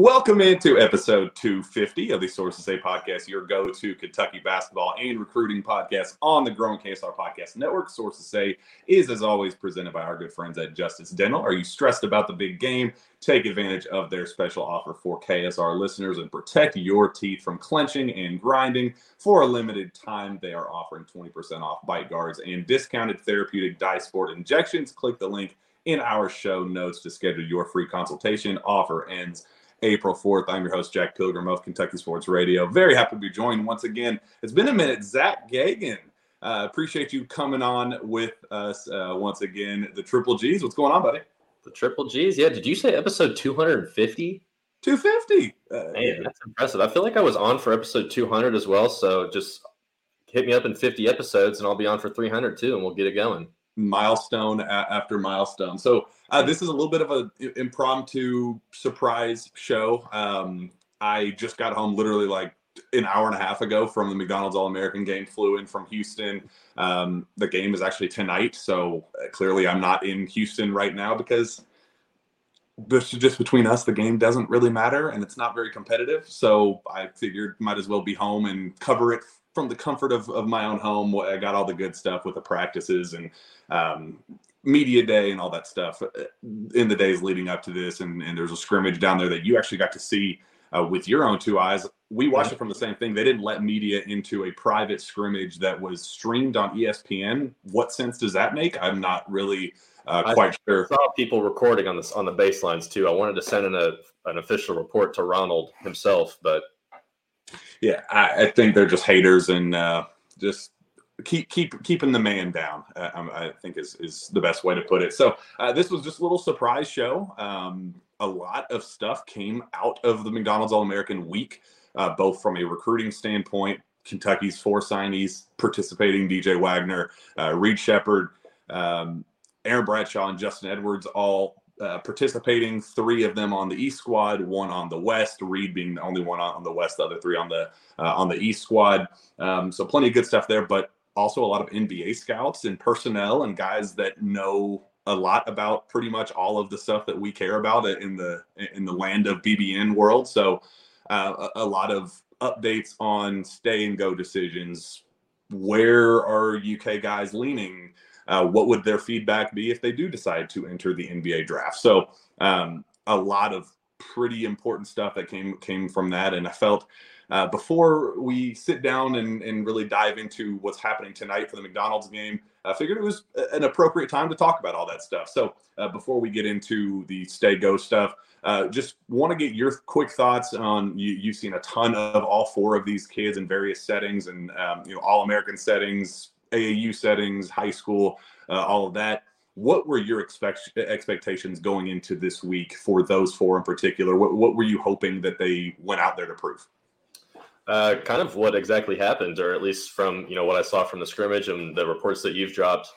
Welcome into episode 250 of the Sources Say podcast, your go to Kentucky basketball and recruiting podcast on the growing KSR Podcast Network. Sources Say is, as always, presented by our good friends at Justice Dental. Are you stressed about the big game? Take advantage of their special offer for KSR listeners and protect your teeth from clenching and grinding. For a limited time, they are offering 20% off bite guards and discounted therapeutic Dysport injections. Click the link in our show notes to schedule your free consultation. Offer ends April 4th. I'm your host, Jack Pilgrim of Kentucky Sports Radio. Very happy to be joined once again. It's been a minute. Zach Geoghegan. Uh, appreciate you coming on with us uh, once again. The Triple G's. What's going on, buddy? The Triple G's. Yeah. Did you say episode 250? 250. Uh, Man, that's impressive. I feel like I was on for episode 200 as well. So just hit me up in 50 episodes and I'll be on for 300 too, and we'll get it going milestone after milestone. So uh, this is a little bit of an impromptu surprise show. Um, I just got home literally like an hour and a half ago from the McDonald's All American game. Flew in from Houston. Um, the game is actually tonight, so uh, clearly I'm not in Houston right now because just between us, the game doesn't really matter and it's not very competitive. So I figured might as well be home and cover it from the comfort of, of my own home. I got all the good stuff with the practices and um, media day and all that stuff uh, in the days leading up to this. And, and there's a scrimmage down there that you actually got to see uh, with your own two eyes. We watched it from the same thing. They didn't let media into a private scrimmage that was streamed on ESPN. What sense does that make? I'm not really uh, quite I sure. saw people recording on this on the baselines too. I wanted to send in a an official report to Ronald himself, but yeah, I, I think they're just haters and uh, just keep keep keeping the man down. Uh, um, I think is is the best way to put it. So uh, this was just a little surprise show. Um, a lot of stuff came out of the McDonald's All American Week, uh, both from a recruiting standpoint. Kentucky's four signees participating: DJ Wagner, uh, Reed Sheppard, um, Aaron Bradshaw, and Justin Edwards all uh, participating. Three of them on the East squad, one on the West. Reed being the only one on the West, the other three on the uh, on the East squad. Um, so plenty of good stuff there, but also a lot of NBA scouts and personnel and guys that know a lot about pretty much all of the stuff that we care about in the in the land of BBN world. So uh, a, a lot of updates on stay and go decisions. Where are UK guys leaning? Uh, what would their feedback be if they do decide to enter the NBA draft? So um, a lot of pretty important stuff that came came from that, and I felt uh, before we sit down and, and really dive into what's happening tonight for the McDonald's game, I figured it was an appropriate time to talk about all that stuff. So uh, before we get into the stay go stuff, uh, just want to get your quick thoughts on you, have seen a ton of all four of these kids in various settings and um, you know all American settings, AAU settings, high school, uh, all of that. What were your expect- expectations going into this week for those four in particular? What, what were you hoping that they went out there to prove? Uh, kind of what exactly happened, or at least from you know what I saw from the scrimmage and the reports that you've dropped.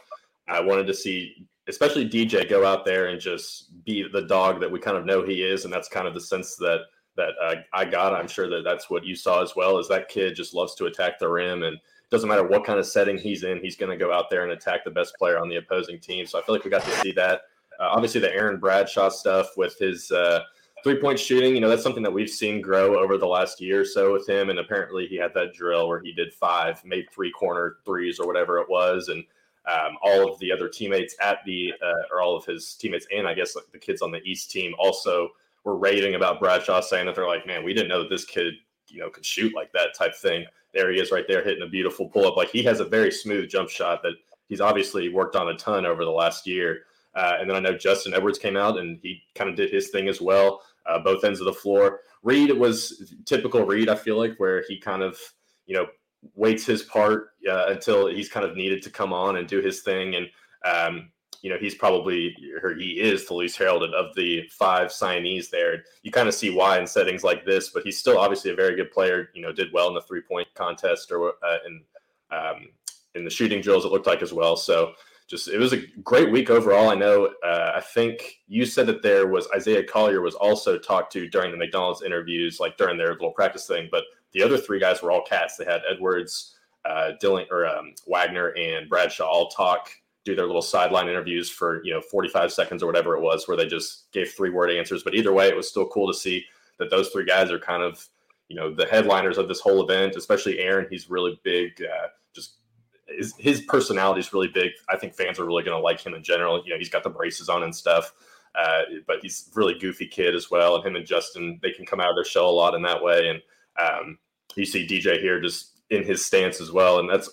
I wanted to see, especially DJ, go out there and just be the dog that we kind of know he is, and that's kind of the sense that that uh, I got. I'm sure that that's what you saw as well. Is that kid just loves to attack the rim, and doesn't matter what kind of setting he's in, he's going to go out there and attack the best player on the opposing team. So I feel like we got to see that. Uh, obviously, the Aaron Bradshaw stuff with his uh, three point shooting, you know, that's something that we've seen grow over the last year or so with him. And apparently he had that drill where he did five, made three corner threes or whatever it was. And um, all of the other teammates at the, uh, or all of his teammates, and I guess like the kids on the East team also were raving about Bradshaw, saying that they're like, man, we didn't know that this kid, you know, could shoot like that type thing. There he is right there hitting a beautiful pull up. Like he has a very smooth jump shot that he's obviously worked on a ton over the last year. Uh, and then I know Justin Edwards came out and he kind of did his thing as well uh, both ends of the floor. Reed was typical Reed, I feel like, where he kind of, you know, waits his part uh, until he's kind of needed to come on and do his thing. And um, you know, he's probably or he is the least heralded of the five signees there. You kind of see why in settings like this, but he's still obviously a very good player. You know, did well in the three point contest or uh, in um, in the shooting drills. It looked like as well. So just it was a great week overall. I know. Uh, I think you said that there was Isaiah Collier was also talked to during the McDonald's interviews, like during their little practice thing. But the other three guys were all cats. They had Edwards, uh, Dylan or um, Wagner, and Bradshaw all talk, do their little sideline interviews for you know 45 seconds or whatever it was, where they just gave three word answers. But either way, it was still cool to see that those three guys are kind of you know the headliners of this whole event. Especially Aaron, he's really big. Uh, just his, his personality is really big. I think fans are really going to like him in general. You know, he's got the braces on and stuff, uh, but he's really goofy kid as well. And him and Justin, they can come out of their shell a lot in that way. And um, you see DJ here just in his stance as well, and that's.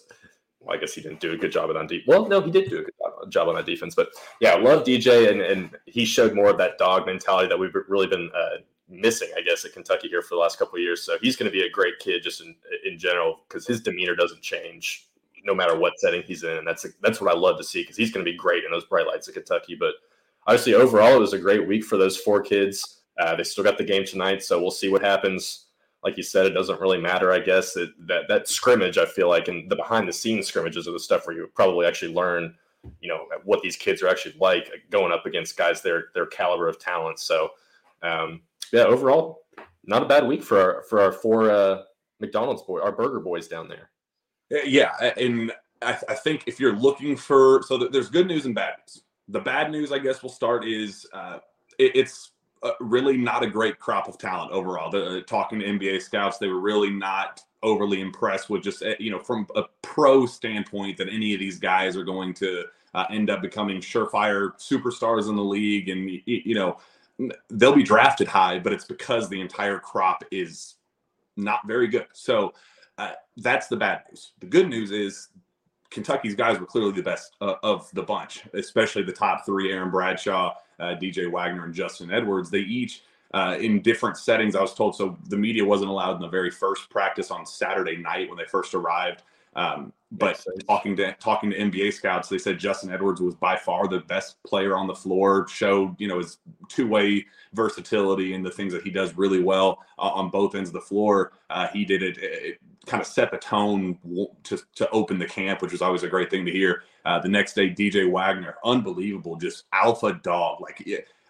Well, I guess he didn't do a good job on defense. Well, no, he did do a good job on that defense. But yeah, love DJ, and, and he showed more of that dog mentality that we've really been uh, missing, I guess, at Kentucky here for the last couple of years. So he's going to be a great kid just in in general because his demeanor doesn't change no matter what setting he's in. And that's that's what I love to see because he's going to be great in those bright lights of Kentucky. But obviously, overall, it was a great week for those four kids. Uh, they still got the game tonight, so we'll see what happens. Like you said, it doesn't really matter, I guess. It, that that scrimmage, I feel like, and the behind the scenes scrimmages are the stuff where you probably actually learn, you know, what these kids are actually like going up against guys their their caliber of talent. So, um, yeah, overall, not a bad week for our for our four uh, McDonald's boy, our burger boys down there. Uh, yeah, and I, I, think if you're looking for, so there's good news and bad news. The bad news, I guess, we'll start is uh, it, it's uh, really not a great crop of talent overall. The, uh, talking to NBA scouts, they were really not overly impressed with just uh, you know from a pro standpoint that any of these guys are going to uh, end up becoming surefire superstars in the league, and you know they'll be drafted high, but it's because the entire crop is not very good. So uh, that's the bad news. The good news is Kentucky's guys were clearly the best of the bunch, especially the top three: Aaron Bradshaw, uh, DJ Wagner, and Justin Edwards. They each uh, in different settings. I was told so. The media wasn't allowed in the very first practice on Saturday night when they first arrived. Um, but talking to talking to NBA scouts, they said Justin Edwards was by far the best player on the floor. Showed you know his two way versatility and the things that he does really well uh, on both ends of the floor. Uh, he did it, it, kind of set the tone to to open the camp, which was always a great thing to hear. Uh, the next day, DJ Wagner, unbelievable, just alpha dog. Like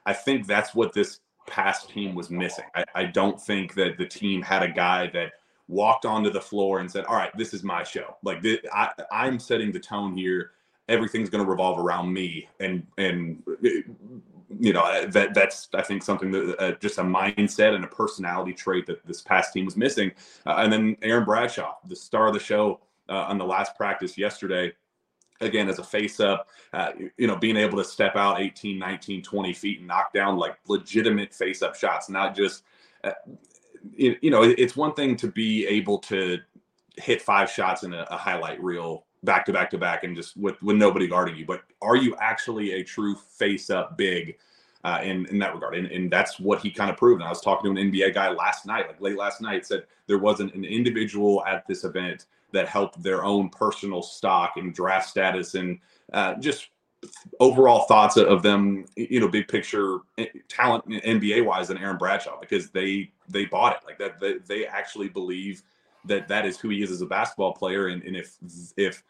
I think that's what this past team was missing. I, I don't think that the team had a guy that walked onto the floor and said, "All right, this is my show. Like this, I, I'm setting the tone here. Everything's going to revolve around me." And and you know that that's I think something that uh, just a mindset and a personality trait that this past team was missing. Uh, and then Aaron Bradshaw, the star of the show uh, on the last practice yesterday. Again, as a face up, uh, you know, being able to step out 18, 19, 20 feet and knock down like legitimate face up shots, not just uh, you know, it's one thing to be able to hit five shots in a, a highlight reel back to back to back and just with, with nobody guarding you, but are you actually a true face up big uh, in, in that regard? And, and that's what he kind of proved. And I was talking to an NBA guy last night, like late last night, said there wasn't an individual at this event that helped their own personal stock and draft status and uh, just overall thoughts of them, you know, big picture eh, talent NBA wise than Aaron Bradshaw because they they bought it like that. They, they actually believe that that is who he is as a basketball player, and, and if if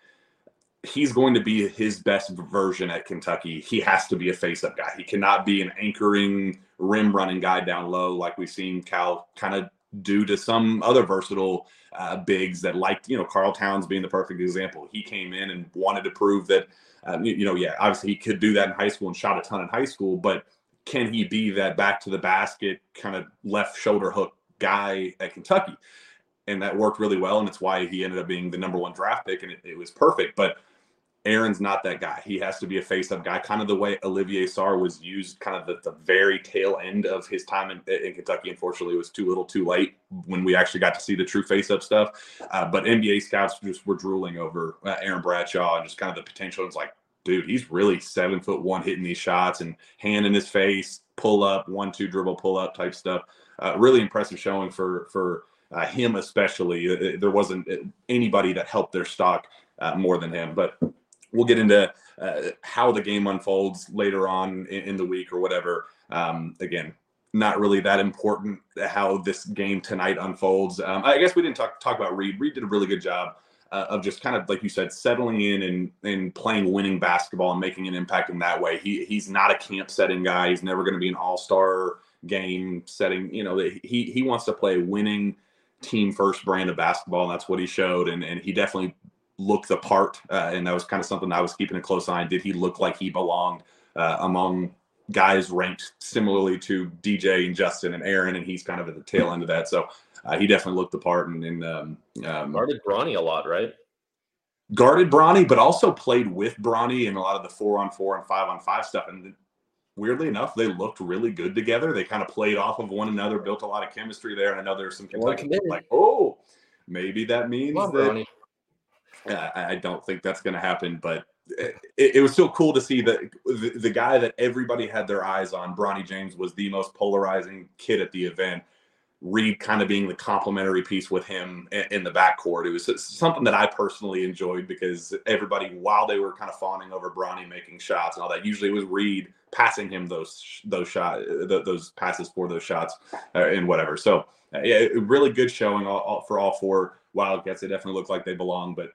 he's going to be his best version at Kentucky, he has to be a face up guy. He cannot be an anchoring rim running guy down low like we've seen Cal kind of do to some other versatile uh, bigs that liked, you know, Karl Towns being the perfect example. He came in and wanted to prove that um, you, you, know, yeah, obviously he could do that in high school and shot a ton in high school, but can he be that back to the basket kind of left shoulder hook guy at Kentucky? And that worked really well, and it's why he ended up being the number one draft pick, and it, it was perfect. But Aaron's not that guy. He has to be a face-up guy, kind of the way Olivier Sarr was used, kind of the, the very tail end of his time in, in, Kentucky. Unfortunately, it was too little, too late when we actually got to see the true face-up stuff. Uh, but NBA scouts just were drooling over uh, Aaron Bradshaw and just kind of the potential. It's like, dude, he's really seven foot one, hitting these shots and hand in his face, pull up, one two dribble, pull up type stuff. Uh, really impressive showing for for uh, him especially. There wasn't anybody that helped their stock uh, more than him. But we'll get into uh, how the game unfolds later on in, in the week or whatever. Um, again, not really that important how this game tonight unfolds. Um, I guess we didn't talk talk about Reed. Reed did a really good job uh, of just kind of like you said, settling in and and playing winning basketball and making an impact in that way. He he's not a camp setting guy. He's never going to be an all star game setting. You know, he he wants to play winning team first brand of basketball, and that's what he showed. And and he definitely looked the part, uh, and that was kind of something I was keeping a close eye on. Did he look like he belonged uh, among guys ranked similarly to DJ and Justin and Aaron, and he's kind of at the tail end of that. So uh, he definitely looked the part and, and um, um, guarded Bronny a lot, right? Guarded Bronny, but also played with Bronny in a lot of the four on four and five on five stuff. And weirdly enough, they looked really good together. They kind of played off of one another, built a lot of chemistry there. And I know there's some Kentucky like, oh, maybe that means that. Uh, I don't think that's going to happen, but it, it, was still cool to see that the, the guy that everybody had their eyes on, Bronny James, was the most polarizing kid at the event Reed kind of being the complementary piece with him in the backcourt. It was something that I personally enjoyed because everybody, while they were kind of fawning over Bronny making shots and all that, usually it was Reed passing him those those shot those passes for those shots uh, and whatever. So uh, yeah, really good showing for all four Wildcats. They definitely look like they belong, but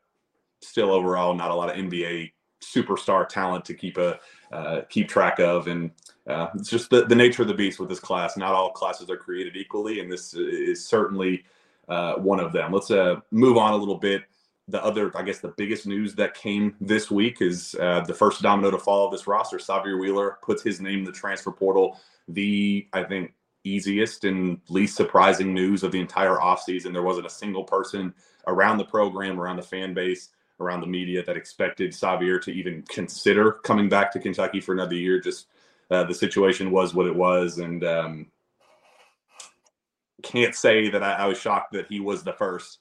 still overall not a lot of NBA superstar talent to keep a uh, keep track of and uh, it's just the, the nature of the beast with this class. Not all classes are created equally, and this is certainly uh, one of them. Let's uh, move on a little bit. The other, I guess, the biggest news that came this week is uh, the first domino to fall of this roster. Sahvir Wheeler puts his name in the transfer portal. The, I think, easiest and least surprising news of the entire offseason. There wasn't a single person around the program, around the fan base, around the media that expected Sahvir to even consider coming back to Kentucky for another year. Just uh, the situation was what it was, and um, can't say that I, I, was shocked that he was the first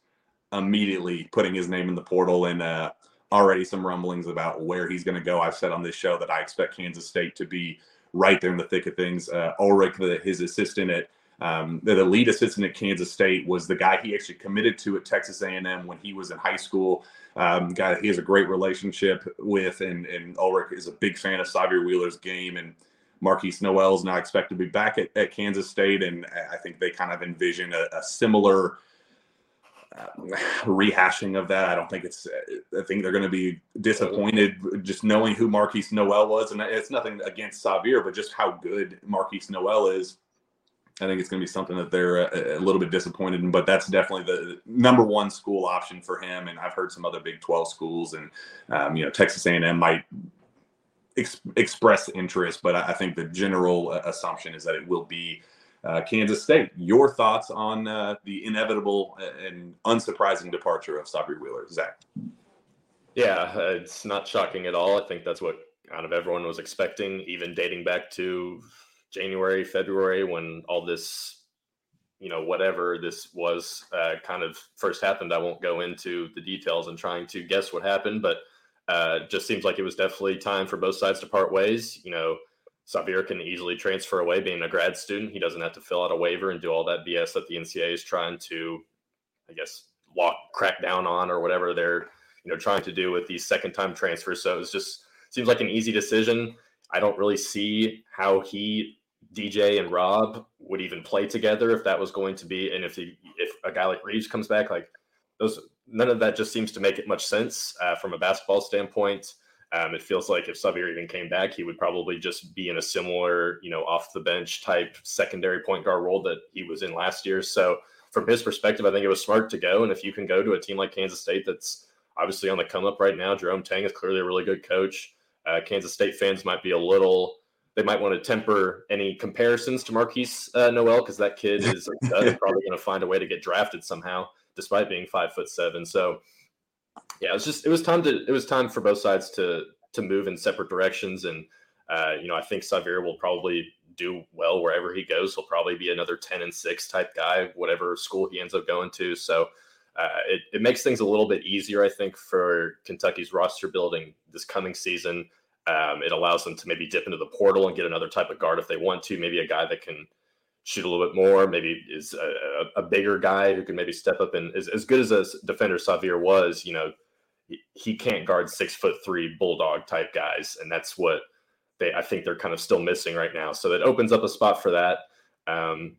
immediately putting his name in the portal and uh, already some rumblings about where he's going to go. I've said on this show that I expect Kansas State to be right there in the thick of things. Uh, Ulric, the, his assistant at um, the, the lead assistant at Kansas State, was the guy he actually committed to at Texas A&M when he was in high school. Um, guy he has a great relationship with, and and Ulric is a big fan of Sahvir Wheeler's game and Markquis Nowell is now expected to be back at, at, Kansas State, and I think they kind of envision a, a similar uh, rehashing of that. I don't think it's. I think they're going to be disappointed just knowing who Markquis Nowell was, and it's nothing against Sahvir, but just how good Markquis Nowell is. I think it's going to be something that they're a, a, little bit disappointed in, but that's definitely the number one school option for him. And I've heard some other Big 12 schools, and um, you know Texas A&M might ex- express interest, but I, I, think the general uh, assumption is that it will be uh, Kansas State. Your thoughts on uh, the inevitable and unsurprising departure of Sahvir Wheeler, Zach? Yeah, it's not shocking at all. I think that's what kind of everyone was expecting, even dating back to January, February, when all this, you know, whatever this was uh, kind of first happened. I won't go into the details and trying to guess what happened, but uh, just seems like it was definitely time for both sides to part ways. You know, Sahvir can easily transfer away being a grad student. He doesn't have to fill out a waiver and do all that BS that the NCAA is trying to, I guess, lock crack down on or whatever they're, you know, trying to do with these second time transfers. So it's just seems like an easy decision. I don't really see how he, DJ, and Rob would even play together if that was going to be, and if he, if a guy like Reeves comes back, like those none of that just seems to make it much sense uh, from a basketball standpoint. Um, it feels like if Sahvir even came back, he would probably just be in a similar, you know, off the bench type secondary point guard role that he was in last year. So from his perspective, I think it was smart to go. And if you can go to a team like Kansas State that's obviously on the come up right now, Jerome Tang is clearly a really good coach. Uh, Kansas State fans might be a little, they might want to temper any comparisons to Markquis uh, Nowell because that kid is probably going to find a way to get drafted somehow despite being five foot seven. So yeah, it was just it was time to it was time for both sides to to move in separate directions. And uh, you know, I think Sahvir will probably do well wherever he goes. He'll probably be another 10 and 6 type guy, whatever school he ends up going to. So uh, it, it makes things a little bit easier, I think, for Kentucky's roster building this coming season. Um, it allows them to maybe dip into the portal and get another type of guard if they want to, maybe a guy that can shoot a little bit more, maybe is a, a bigger guy who can maybe step up and as, as good as a defender Sahvir was, you know, he, he can't guard six foot three bulldog type guys, and that's what they I think they're kind of still missing right now. So that opens up a spot for that. Um,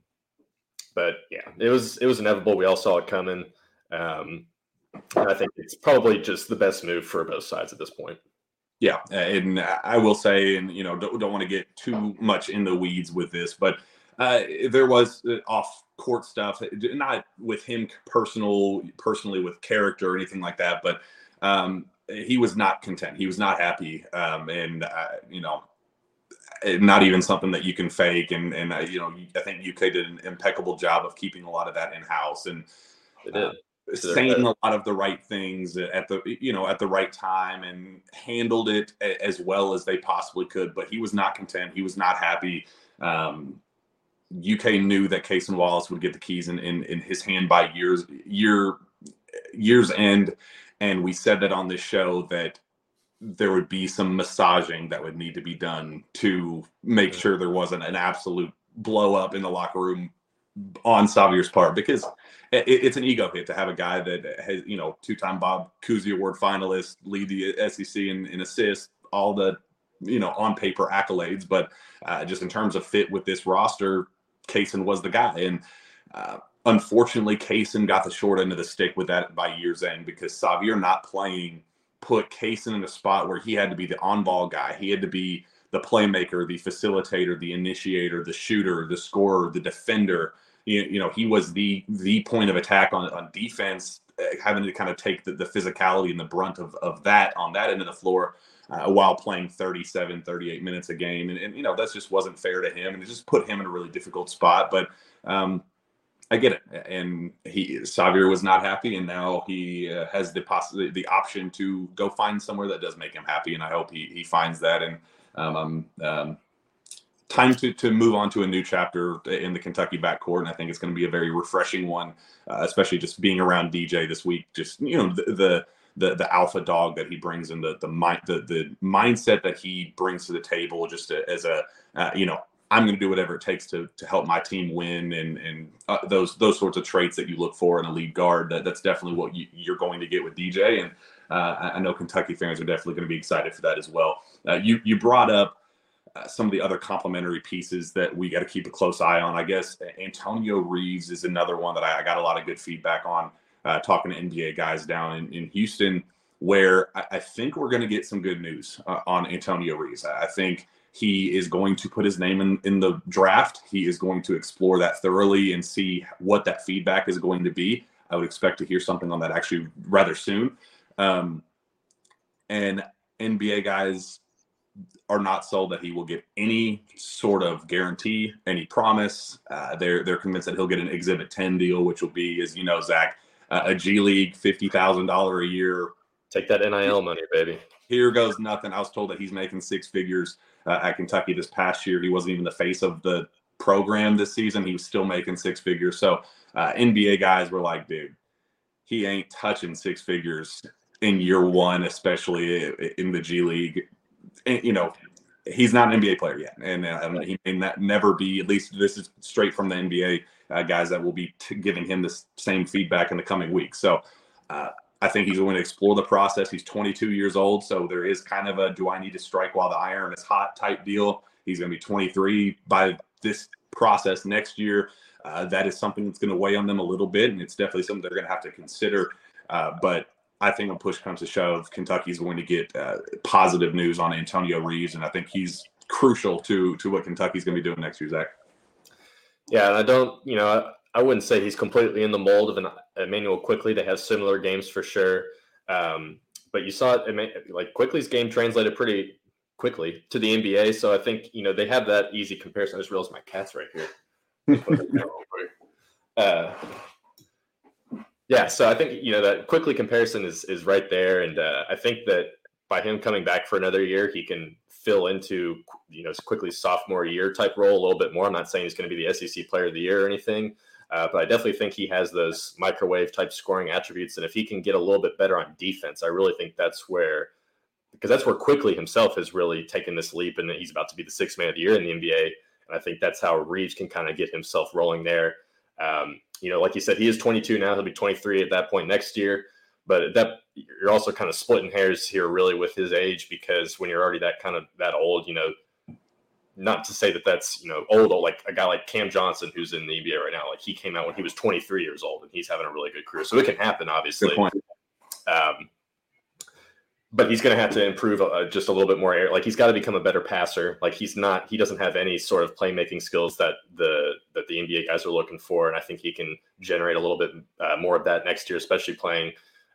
but yeah, it was it was inevitable. We all saw it coming. Um, I think it's probably just the best move for both sides at this point. Yeah, and I will say, and you know, don't, don't want to get too much in the weeds with this, but uh, there was uh, off court stuff, not with him personal, personally with character or anything like that, but um, he was not content. He was not happy, um, and uh, you know, not even something that you can fake. And and uh, you know, I think UK did an impeccable job of keeping a lot of that in house and uh, saying a lot of the right things at the you know at the right time and handled it as well as they possibly could. But he was not content. He was not happy. Um, UK knew that Cason Wallace would get the keys in, in, in his hand by years year year's end, and we said that on this show that there would be some massaging that would need to be done to make sure there wasn't an absolute blow up in the locker room on Sahvir's part because it, it's an ego hit to have a guy that has, you know, two time Bob Cousy Award finalist, lead the SEC in, in assists, all the, you know, on paper accolades. But uh, just in terms of fit with this roster, Cason was the guy. And uh, unfortunately, Cason got the short end of the stick with that by year's end because Sahvir not playing – put Cason in a spot where he had to be the on ball guy. He had to be the playmaker, the facilitator, the initiator, the shooter, the scorer, the defender. You, know, he was the the point of attack on, on defense, uh, having to kind of take the, the physicality and the brunt of, of that on that end of the floor uh, while playing 37, 38 minutes a game. And, and, you know, that just wasn't fair to him. And it just put him in a really difficult spot. But um, I get it, and he Sahvir was not happy, and now he uh, has the possibility, the option to go find somewhere that does make him happy, and I hope he he finds that. And um, um, time to to move on to a new chapter in the Kentucky backcourt, and I think it's going to be a very refreshing one, uh, especially just being around DJ this week. Just you know the, the the the alpha dog that he brings and the the mind the the mindset that he brings to the table just as a uh, you know I'm going to do whatever it takes to to help my team win, and and uh, those those sorts of traits that you look for in a lead guard. That, that's definitely what you, are going to get with DJ, and uh, I know Kentucky fans are definitely going to be excited for that as well. Uh, you you brought up some of the other complementary pieces that we got to keep a close eye on. I guess Antonio Reeves is another one that I, I got a lot of good feedback on. Uh, talking to NBA guys down in, in Houston, where I, I think we're going to get some good news uh, on Antonio Reeves. I think he is going to put his name in, in the draft. He is going to explore that thoroughly and see what that feedback is going to be. I would expect to hear something on that actually rather soon. Um, and NBA guys are not sold that he will get any sort of guarantee, any promise. Uh, they're they're convinced that he'll get an Exhibit 10 deal, which will be, as you know, Zach, uh, a G League fifty thousand dollar a year. Take that NIL money, baby. Here goes nothing. I was told that he's making six figures uh, at Kentucky this past year. He wasn't even the face of the program this season. He was still making six figures. So uh, NBA guys were like, dude, he ain't touching six figures in year one, especially in the G League. You know, he's not an NBA player yet, and uh, he may not, never be. At least this is straight from the NBA uh, guys that will be t- giving him this same feedback in the coming weeks. So uh, I think he's going to explore the process. He's 22 years old, so there is kind of a do I need to strike while the iron is hot type deal. He's going to be 23 by this process next year. Uh, that is something that's going to weigh on them a little bit, and it's definitely something they're going to have to consider. Uh, but I think when push comes to shove, Kentucky's going to get uh, positive news on Antonio Reeves, and I think he's crucial to to what Kentucky's going to be doing next year, Zach. Yeah, and I don't, you know, I wouldn't say he's completely in the mold of an Immanuel Quickley. They have similar games for sure. Um, but you saw it like Quickley's game translated pretty quickly to the NBA. So I think you know they have that easy comparison. I just realized my cat's right here. uh, yeah, so I think you know that Quickley comparison is is right there, and uh, I think that by him coming back for another year, he can fill into you know Quickley sophomore year type role a little bit more. I'm not saying he's going to be the SEC Player of the Year or anything, uh, but I definitely think he has those microwave type scoring attributes. And if he can get a little bit better on defense, I really think that's where, because that's where Quickley himself has really taken this leap and he's about to be the sixth man of the year in the NBA. And I think that's how Reeves can kind of get himself rolling there. Um, you know, like you said, he is 22 now. He'll be 23 at that point next year. But that you're also kind of splitting hairs here, really, with his age, because when you're already that kind of that old, you know, not to say that that's you know old, like a guy like Cam Johnson who's in the NBA right now, like he came out when he was 23 years old and he's having a really good career, so it can happen, obviously. Um, but he's going to have to improve uh, just a little bit more air. Like he's got to become a better passer. Like he's not, he doesn't have any sort of playmaking skills that the that the NBA guys are looking for, and I think he can generate a little bit uh, more of that next year, especially playing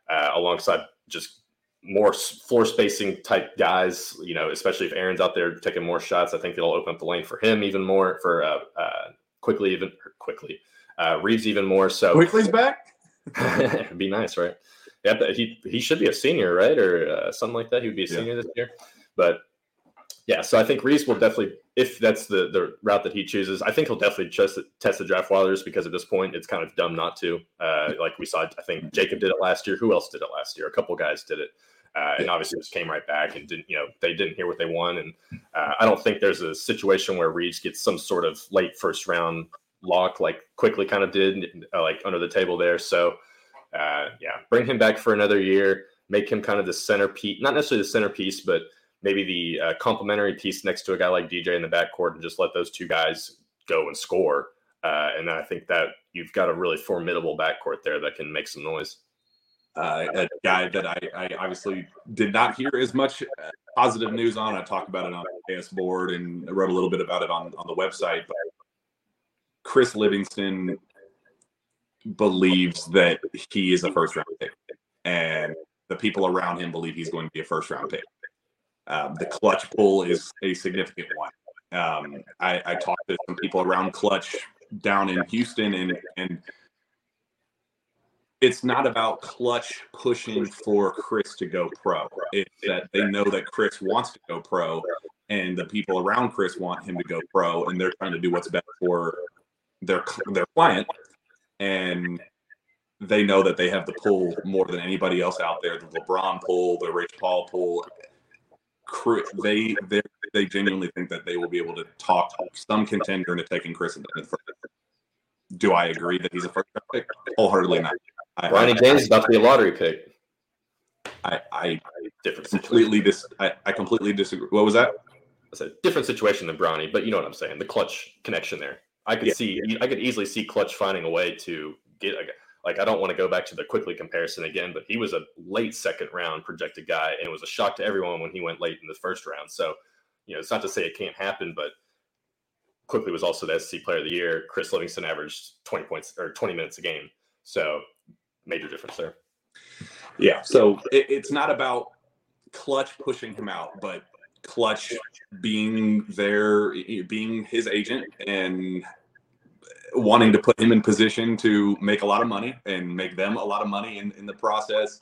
uh, alongside just more floor spacing type guys. You know, especially if Aaron's out there taking more shots, I think it'll open up the lane for him even more. For uh, uh, Quickley, even Quickley uh, Reeves even more. So Quickley's back. It'd be nice, right? Yeah, he he should be a senior, right, or uh, something like that. He would be a senior yeah. this year. But yeah, so I think Reese will definitely, if that's the the route that he chooses, I think he'll definitely test test the draft waters because at this point it's kind of dumb not to. Uh, like we saw, I think Jacob did it last year. Who else did it last year? A couple guys did it. Uh, and obviously just came right back and didn't, you know, they didn't hear what they won. And uh, I don't think there's a situation where Reeves gets some sort of late first round lock like Quickley kind of did, uh, like under the table there. So uh, yeah, bring him back for another year, make him kind of the centerpiece, not necessarily the centerpiece, but maybe the uh, complementary piece next to a guy like DJ in the backcourt and just let those two guys go and score. Uh, and then I think that you've got a really formidable backcourt there that can make some noise. Uh, a guy that I, I, obviously did not hear as much uh, positive news on. I talked about it on the AS board and wrote a little bit about it on, on the website. But Chris Livingston believes that he is a first round pick, and the people around him believe he's going to be a first round pick. Um, the Klutch pull is a significant one. Um, I, I talked to some people around Klutch down in Houston, and and it's not about Klutch pushing for Chris to go pro. It's that they know that Chris wants to go pro, and the people around Chris want him to go pro, and they're trying to do what's best for their their client and they know that they have the pull more than anybody else out there. The LeBron pull, the Rich Paul pull. They they they genuinely think that they will be able to talk some contender into taking Chris in the first. Do I agree that he's a first round pick? Wholeheartedly not. Bronny James is about to be a lottery pick. I, I different completely dis I, I completely disagree. What was that? It's a different situation than Bronny, but you know what I'm saying. The Klutch connection there. I could yeah. see, I could easily see Klutch finding a way to get a, like I don't want to go back to the Quickley comparison again, but he was a late second round projected guy, and it was a shock to everyone when he went late in the first round. So, you know, it's not to say it can't happen, but Quickley was also the SEC Player of the Year. Chris Livingston averaged twenty points or twenty minutes a game, so major difference there. Yeah, so it, it's not about Klutch pushing him out, but Klutch being there, being his agent, and wanting to put him in position to make a lot of money and make them a lot of money in, in the process.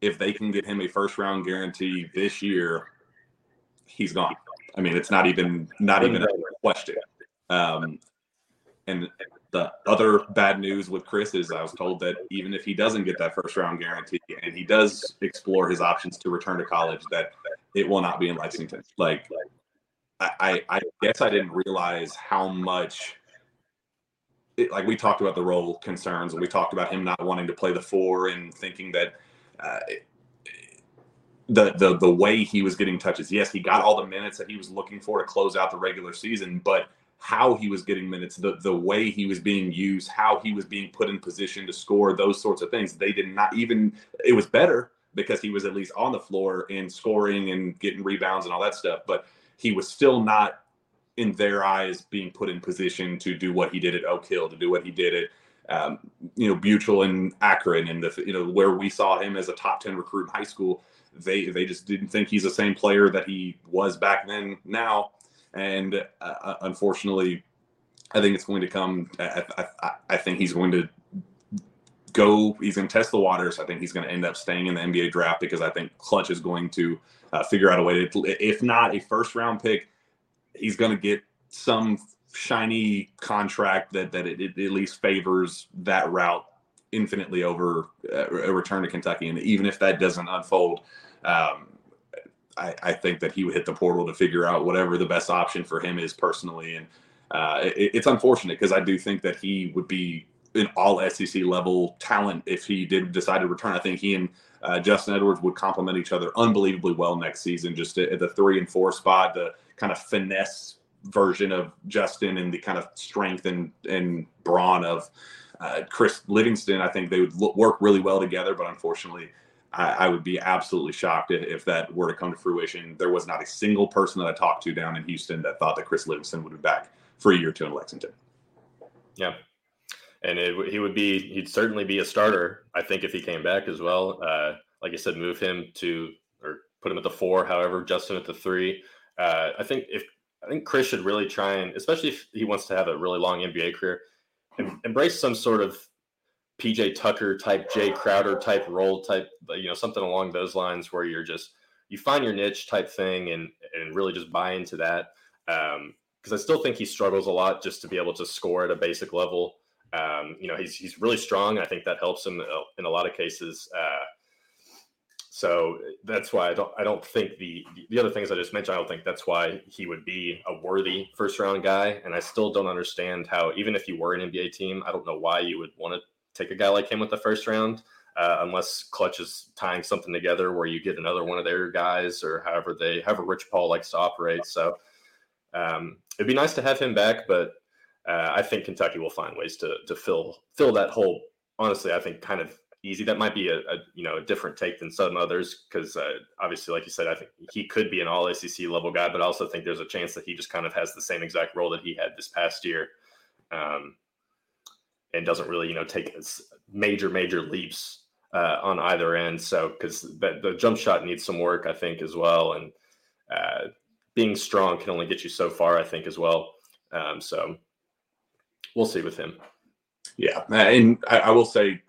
If they can get him a first round guarantee this year, he's gone. I mean, it's not even not even a question. Um, and the other bad news with Chris is I was told that even if he doesn't get that first round guarantee and he does explore his options to return to college, that it will not be in Lexington. Like, I, I guess I didn't realize how much. It, like we talked about the role concerns, and we talked about him not wanting to play the four and thinking that uh, the the the way he was getting touches. Yes, he got all the minutes that he was looking for to close out the regular season, but how he was getting minutes, the the way he was being used, how he was being put in position to score, those sorts of things. They did not even. It was better because he was at least on the floor and scoring and getting rebounds and all that stuff. But he was still not, in their eyes, being put in position to do what he did at Oak Hill, to do what he did at um, you know Buchtel and Akron, and the you know where we saw him as a top ten recruit in high school. They they just didn't think he's the same player that he was back then. Now, and uh, uh unfortunately, I think it's going to come. I, I, I think he's going to go. He's going to test the waters. I think he's going to end up staying in the NBA draft because I think Klutch is going to uh, figure out a way to, if not a first round pick, he's going to get some shiny contract that that it, it at least favors that route infinitely over uh, a return to Kentucky. And even if that doesn't unfold, um, I, I, think that he would hit the portal to figure out whatever the best option for him is personally. And uh, it, it's unfortunate because I do think that he would be an all SEC level talent if he did decide to return. I think he and uh, Justin Edwards would complement each other unbelievably well next season, just at, the three and four spot, the kind of finesse version of Justin and the kind of strength and, and brawn of uh, Chris Livingston. I think they would look, work really well together, but unfortunately, I, I, would be absolutely shocked if that were to come to fruition. There was not a single person that I talked to down in Houston that thought that Chris Livingston would be back for a year or two in Lexington. Yeah. And it, he would be, he'd certainly be a starter, I think, if he came back as well. Uh, like I said, move him to, or put him at the four, however, Justin at the three. Uh, I think if, I think Chris should really try and, especially if he wants to have a really long NBA career, embrace some sort of PJ Tucker type, Jae Crowder type role type, you know, something along those lines where you're just you find your niche type thing and and really just buy into that. Um, because I still think he struggles a lot just to be able to score at a basic level. Um, you know, he's he's really strong. I think that helps him uh, in a lot of cases. Uh, so that's why I don't I don't think the the other things I just mentioned I don't think that's why he would be a worthy first round guy. And I still don't understand how even if you were an NBA team, I don't know why you would want to take a guy like him with the first round. Uh, unless Klutch is tying something together where you get another one of their guys, or however they, however Rich Paul likes to operate. So um, it'd be nice to have him back, but uh, I think Kentucky will find ways to to fill fill that hole. Honestly, I think kind of easy. That might be a, a you know a different take than some others because uh, obviously, like you said, I think he could be an All SEC level guy, but I also think there's a chance that he just kind of has the same exact role that he had this past year, um, and doesn't really you know take major major leaps uh, on either end. So because the, the jump shot needs some work, I think as well, and uh, being strong can only get you so far, I think as well. Um, so we'll see with him. Yeah, and I, I will say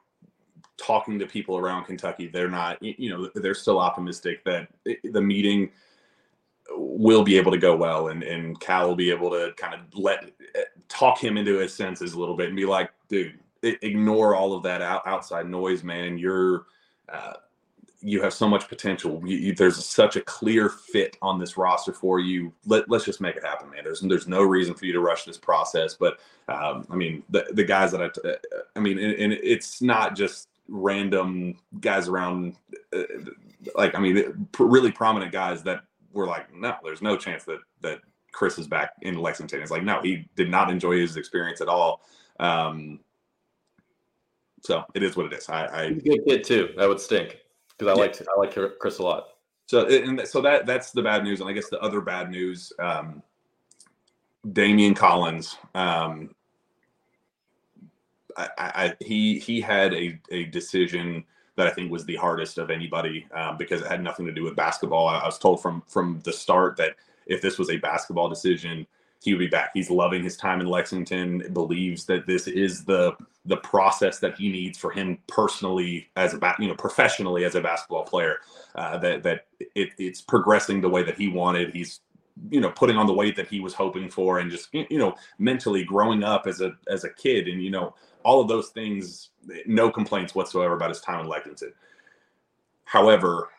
talking to people around Kentucky, they're not, you know, they're still optimistic that the meeting will be able to go well and, and Cal will be able to kind of let talk him into his senses a little bit and be like, dude, ignore all of that outside noise, man. You're, uh, you have so much potential. You, you, there's such a clear fit on this roster for you. Let, us just make it happen, man. There's there's no reason for you to rush this process. But um, I mean, the the guys that I, I mean, and, and it's not just random guys around, uh, like I mean, really prominent guys that were like, no, there's no chance that that Chris is back in Lexington. It's like, no, he did not enjoy his experience at all. Um, so it is what it is. I, I good kid too. That would stink because I yeah. like I like Chris a lot. So and so that that's the bad news, and I guess the other bad news, um, Daimion Collins. Um, I, I, he he had a, a decision that I think was the hardest of anybody um, because it had nothing to do with basketball. I, I, was told from from the start that if this was a basketball decision, he would be back. He's loving his time in Lexington. Believes that this is the the process that he needs for him personally as a you know professionally as a basketball player. Uh, that that it, it's progressing the way that he wanted. He's you know putting on the weight that he was hoping for, and just you know mentally growing up as a as a kid, and you know all of those things, no complaints whatsoever about his time in Lexington. However,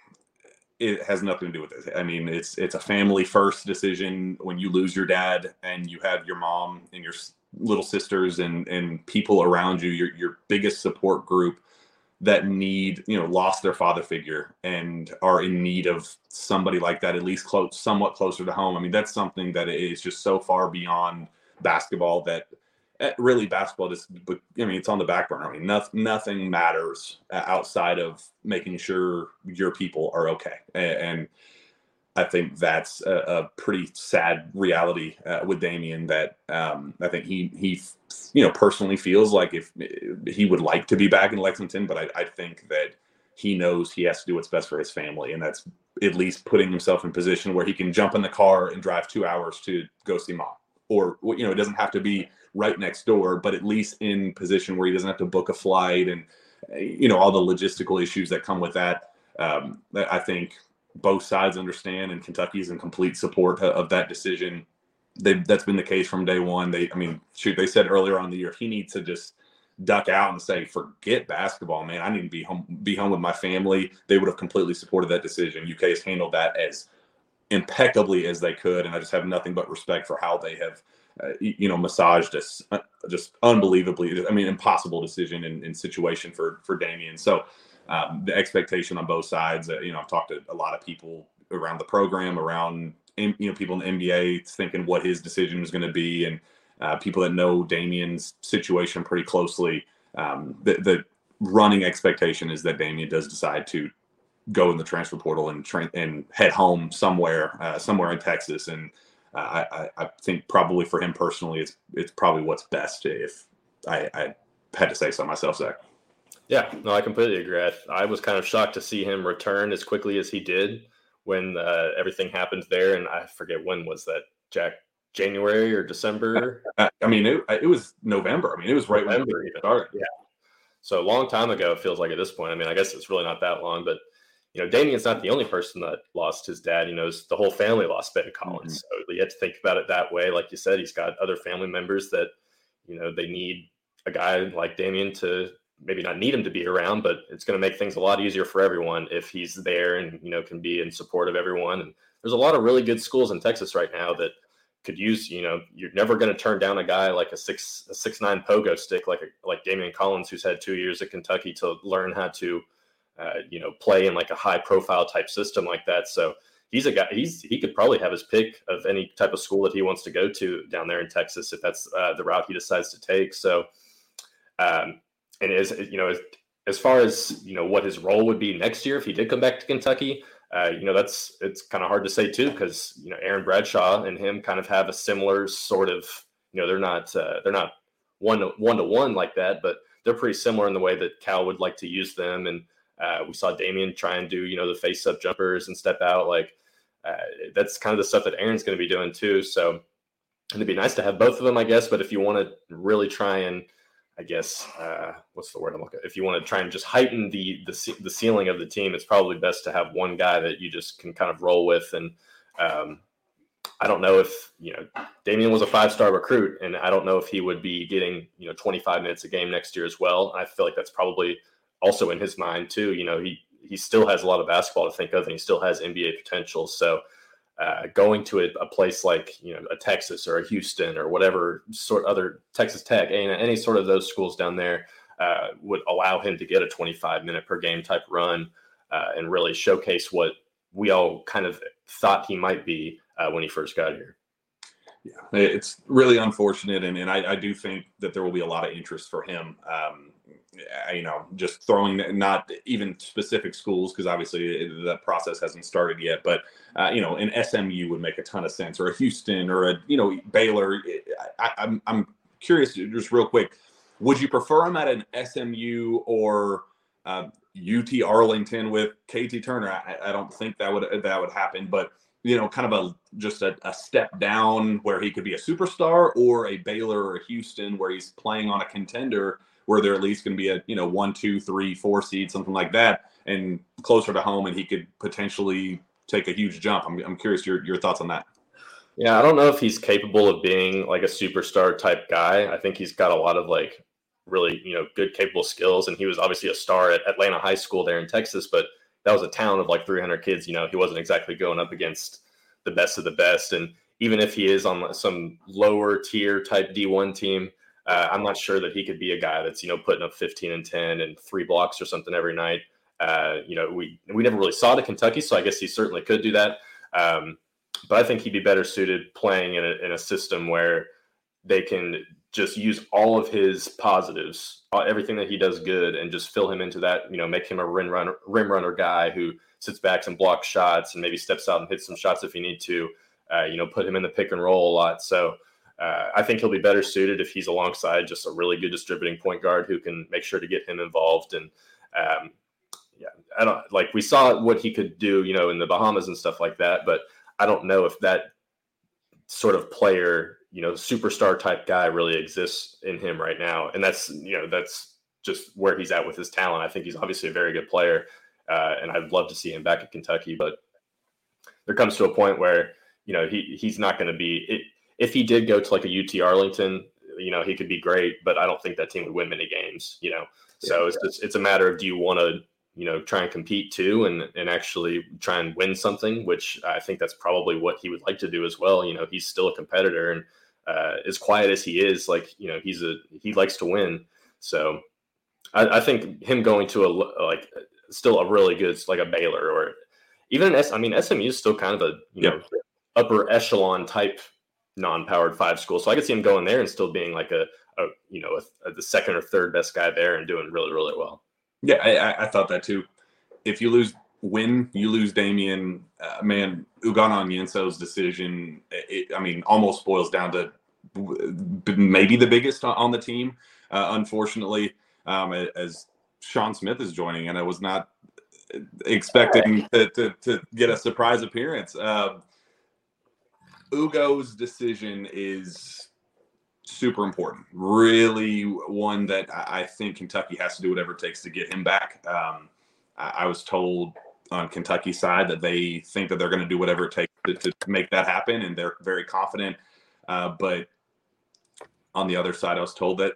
it has nothing to do with this. I mean, it's it's a family first decision when you lose your dad and you have your mom and your little sisters and and people around you, your your biggest support group that need you know lost their father figure and are in need of somebody like that at least close somewhat closer to home. I mean, that's something that is just so far beyond basketball that really basketball just i mean it's on the back burner. I mean nothing, nothing matters outside of making sure your people are okay. And i think that's a, pretty sad reality uh, with daimion that um, i think he he you know personally feels like if he would like to be back in lexington but I, I think that he knows he has to do what's best for his family and that's at least putting himself in position where he can jump in the car and drive two hours to go see mom. Or you know it doesn't have to be right next door, but at least in position where he doesn't have to book a flight and you know all the logistical issues that come with that. Um, I think both sides understand, and Kentucky is in complete support of that decision. They, that's been the case from day one. They, I mean, shoot, they said earlier on the year he needs to just duck out and say, "Forget basketball, man. I need to be home, be home with my family." They would have completely supported that decision. UK has handled that as impeccably as they could, and I just have nothing but respect for how they have uh, you know, massaged us uh, just unbelievably. I mean, impossible decision and, situation for for Daimion. So um, the expectation on both sides. Uh, you know, I've talked to a lot of people around the program, around you know people in the NBA, thinking what his decision was going to be, and uh, people that know Daimion's situation pretty closely. Um, the, the running expectation is that Daimion does decide to go in the transfer portal and train and head home somewhere, uh, somewhere in Texas, and uh, I, I think probably for him personally, it's it's probably what's best if I, I had to say so myself, Zach. Yeah, no, I completely agree. I, I, was kind of shocked to see him return as quickly as he did when uh, everything happened there, and I forget when was that, Jack. January or December? I, I mean, it, it, was November. I mean, it was right November when it started. Yeah. So a long time ago, it feels like at this point. I mean, I guess it's really not that long, but you know, Daimion's not the only person that lost his dad. You know, the whole family lost Ben Collins. Mm-hmm. So you have to think about it that way. Like you said, he's got other family members that, you know, they need a guy like Damien to maybe not need him to be around, but it's going to make things a lot easier for everyone if he's there and, you know, can be in support of everyone. And there's a lot of really good schools in Texas right now that could use, you know, you're never going to turn down a guy like a six, a six, nine pogo stick, like, a, like Daimion Collins, who's had two years at Kentucky to learn how to, uh, you know, play in like a high profile type system like that. So he's a guy. He's he could probably have his pick of any type of school that he wants to go to down there in Texas if that's uh, the route he decides to take. So, um, and as you know, as, as far as you know, what his role would be next year if he did come back to Kentucky. Uh, you know that's it's kind of hard to say too because you know Aaron Bradshaw and him kind of have a similar sort of you know they're not uh, they're not one to one to one like that, but they're pretty similar in the way that Cal would like to use them and uh, we saw Daimion try and do, you know, the face up jumpers and step out. Like uh, that's kind of the stuff that Aaron's going to be doing too. So it'd be nice to have both of them, I guess. But if you want to really try and, I guess, uh, what's the word I'm looking? At? If you want to try and just heighten the the the ceiling of the team, it's probably best to have one guy that you just can kind of roll with. And um, I don't know if you know Daimion was a five star recruit, and I don't know if he would be getting you know 25 minutes a game next year as well. I feel like that's probably also in his mind too. You know, he he still has a lot of basketball to think of, and he still has NBA potential. So uh, going to a, a, place like you know a Texas or a Houston or whatever sort other Texas Tech, any, any sort of those schools down there uh, would allow him to get a 25 minute per game type run uh, and really showcase what we all kind of thought he might be uh, when he first got here. Yeah, it's really unfortunate, and, and I, I, do think that there will be a lot of interest for him. Um, you know, just throwing not even specific schools because obviously the process hasn't started yet. But uh, you know, an SMU would make a ton of sense, or a Houston, or a you know Baylor. I, I'm I'm curious, just real quick, would you prefer him at an SMU or uh, UT Arlington with KT Turner? I, I don't think that would that would happen, but you know, kind of a just a, a, step down where he could be a superstar, or a Baylor or a Houston where he's playing on a contender where they're at least going to be a you know one, two, three, four seed, something like that, and closer to home, and he could potentially take a huge jump. I'm, I'm curious your your thoughts on that. Yeah, I don't know if he's capable of being like a superstar type guy. I think he's got a lot of like really you know good capable skills, and he was obviously a star at Atlanta High School there in Texas, but that was a town of like 300 kids. You know, he wasn't exactly going up against the best of the best, and even if he is on some lower tier type D1 team, uh, I'm not sure that he could be a guy that's you know putting up 15 and 10 and three blocks or something every night. Uh, you know, we we never really saw the Kentucky, so I guess he certainly could do that. Um, but I think he'd be better suited playing in a, in a system where they can just use all of his positives, uh, everything that he does good, and just fill him into that. You know, make him a rim runner, rim runner guy who sits back and blocks shots, and maybe steps out and hits some shots if you need to. Uh, you know, put him in the pick and roll a lot. So uh, I think he'll be better suited if he's alongside just a really good distributing point guard who can make sure to get him involved. And um, yeah, I don't like we saw what he could do, you know, in the Bahamas and stuff like that. But I don't know if that sort of player, you know, superstar type guy really exists in him right now. And that's you know that's just where he's at with his talent. I think he's obviously a very good player, uh, and I'd love to see him back at Kentucky. But there comes to a point where you know he he's not going to be it, if he did go to like a UT Arlington, you know, he could be great, but I don't think that team would win many games, you know. So yeah, it's just, it's a matter of do you want to, you know, try and compete too and and actually try and win something, which I think that's probably what he would like to do as well. You know, he's still a competitor and uh, as quiet as he is, like you know, he's a he likes to win. So I, I think him going to a like still a really good like a Baylor or even an S. I mean, SMU is still kind of a you yep. know upper echelon type non-powered five school. So I could see him going there and still being like a, a you know a, a, the second or third best guy there and doing really really well. Yeah, I, I thought that too. If you lose when you lose Daimion, uh, man, Ugonna Onyenso's decision, it, I mean, almost boils down to maybe the biggest on the team. Uh, unfortunately, um, as Sean Smith is joining, and I was not expecting to, to, to get a surprise appearance. Uh, Ugo's decision is super important. Really, one that I think Kentucky has to do whatever it takes to get him back. Um, I, I, was told on Kentucky side that they think that they're going to do whatever it takes to, to, make that happen, and they're very confident. Uh, but on the other side, I was told that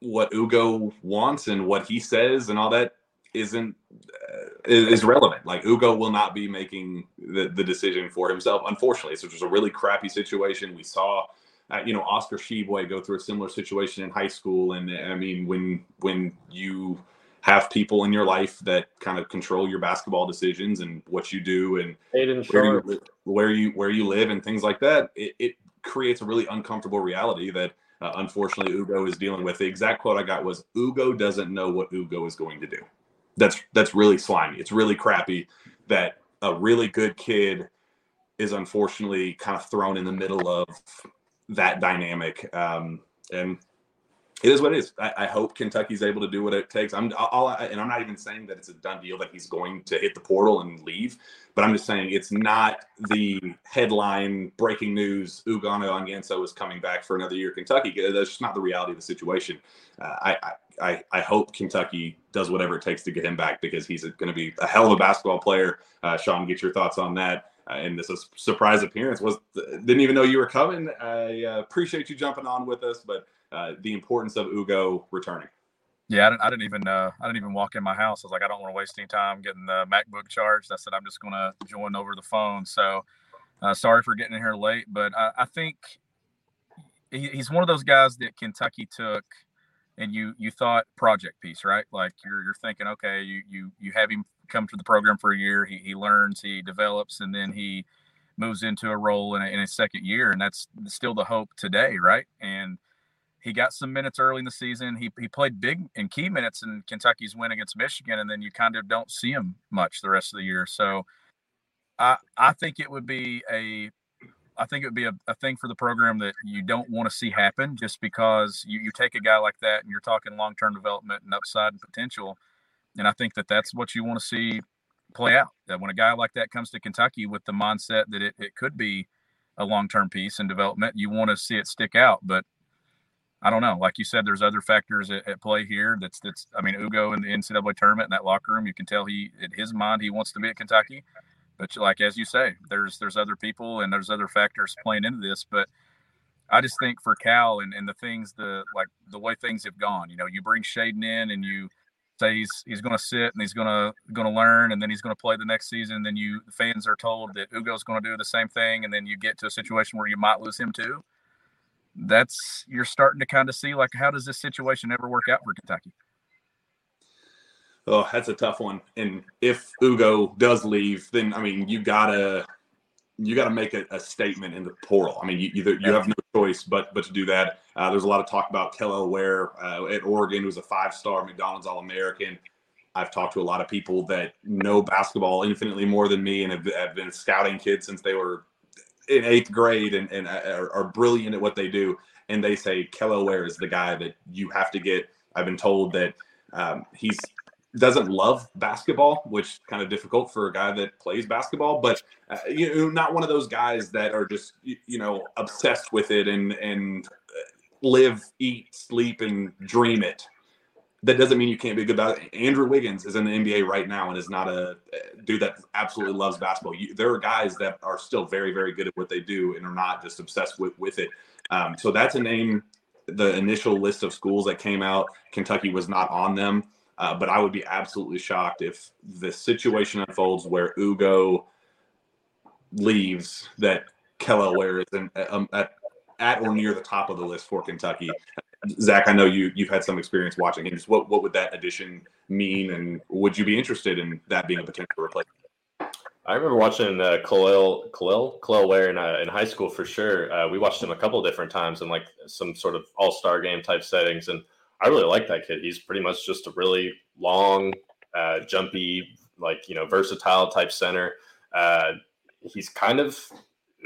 what Ugo wants and what he says and all that isn't uh, is relevant. Like Ugo will not be making the, the decision for himself. Unfortunately, so it was a really crappy situation. We saw, uh, you know, Oscar Tshiebwe go through a similar situation in high school, and I mean, when when you have people in your life that kind of control your basketball decisions and what you do and where you, where you where you live and things like that, it, it creates a really uncomfortable reality that uh, unfortunately Ugo is dealing with. The exact quote I got was Ugo doesn't know what Ugo is going to do. That's that's really slimy. It's really crappy that a really good kid is unfortunately kind of thrown in the middle of that dynamic. Um, and it is what it is. I, I, hope Kentucky's able to do what it takes. I'm all, and I'm not even saying that it's a done deal that he's going to hit the portal and leave, but I'm just saying it's not the headline breaking news. Ugonna Onyenso is coming back for another year. Kentucky. That's just not the reality of the situation. Uh, I, I I hope Kentucky does whatever it takes to get him back because he's going to be a hell of a basketball player. Uh, Sean, get your thoughts on that. Uh, and this is surprise appearance was didn't even know you were coming. I uh, appreciate you jumping on with us, but uh, the importance of Ugo returning. Yeah, I didn't, I didn't even uh, I didn't even walk in my house. I was like, I don't want to waste any time getting the MacBook charged. I said I'm just going to join over the phone. So uh, sorry for getting in here late, but I, I think he, he's one of those guys that Kentucky took, and you you thought project piece, right? Like you're you're thinking, okay, you you you have him come to the program for a year. He he learns, he develops, and then he moves into a role in a, in a second year, and that's still the hope today, right? And he got some minutes early in the season. He, he played big and key minutes in Kentucky's win against Michigan, and then you kind of don't see him much the rest of the year. So I I think it would be a I think it would be a, a thing for the program that you don't want to see happen just because you, you take a guy like that and you're talking long term development and upside and potential. And I think that that's what you want to see play out. That when a guy like that comes to Kentucky with the mindset that it, it could be a long term piece and development, you want to see it stick out. But I don't know. Like you said, there's other factors at, at, play here. That's that's. I mean, Ugo in the NCAA tournament in that locker room, you can tell he in his mind he wants to be at Kentucky. But like as you say, there's there's other people and there's other factors playing into this. But I just think for Cal and, and the things the like the way things have gone, you know, you bring Shaedon in and you say he's he's going to sit and he's going to going to learn and then he's going to play the next season. Then you the fans are told that Ugo's going to do the same thing, and then you get to a situation where you might lose him too that's you're starting to kind of see like how does this situation ever work out for Kentucky? Oh, that's a tough one. And if Ugo does leave, then I mean you gotta you gotta make a, a statement in the portal. I mean you either you have no choice but but to do that. Uh, there's a lot of talk about Kel'el Ware uh, at Oregon, who's a five star McDonald's All American. I've talked to a lot of people that know basketball infinitely more than me and have, have been scouting kids since they were in eighth grade and, and are, are, brilliant at what they do. And they say Kel'el Ware is the guy that you have to get. I've been told that um, he's doesn't love basketball, which kind of difficult for a guy that plays basketball. But uh, you know, not one of those guys that are just you know obsessed with it and and uh, live, eat, sleep, and dream it that doesn't mean you can't be good it. Andrew Wiggins is in the NBA right now and is not a dude that absolutely loves basketball. You, there are guys that are still very, very good at what they do and are not just obsessed with, with it. Um, so that's a name. The initial list of schools that came out, Kentucky was not on them. Uh, but I would be absolutely shocked if the situation unfolds where Ugo leaves, that Kel'el Ware is in, um, at at or near the top of the list for Kentucky. Zach, I know you you've had some experience watching him. Just what what would that addition mean, and would you be interested in that being a potential replacement? I remember watching uh, Kel'el Kel'el Kel'el Ware in, uh, in high school for sure. Uh, we watched him a couple different times in like some sort of all star game type settings, and I really like that kid. He's pretty much just a really long, uh, jumpy, like you know, versatile type center. Uh, he's kind of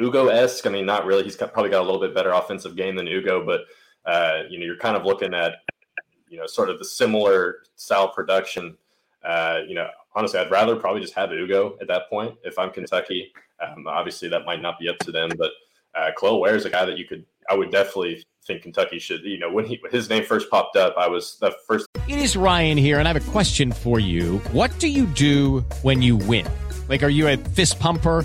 Ugo esque. I mean, not really. He's got, probably got a little bit better offensive game than Ugo, but uh, you know, you're kind of looking at you know, sort of the similar style production. Uh, you know, honestly, I'd rather probably just have Ugo at that point if I'm Kentucky. Um, obviously, that might not be up to them, but uh, Kel'el Ware is a guy that you could. I would definitely think Kentucky should. You know, when he when his name first popped up, I was the first. It is Ryan here, and I have a question for you. What do you do when you win? Like, are you a fist pumper?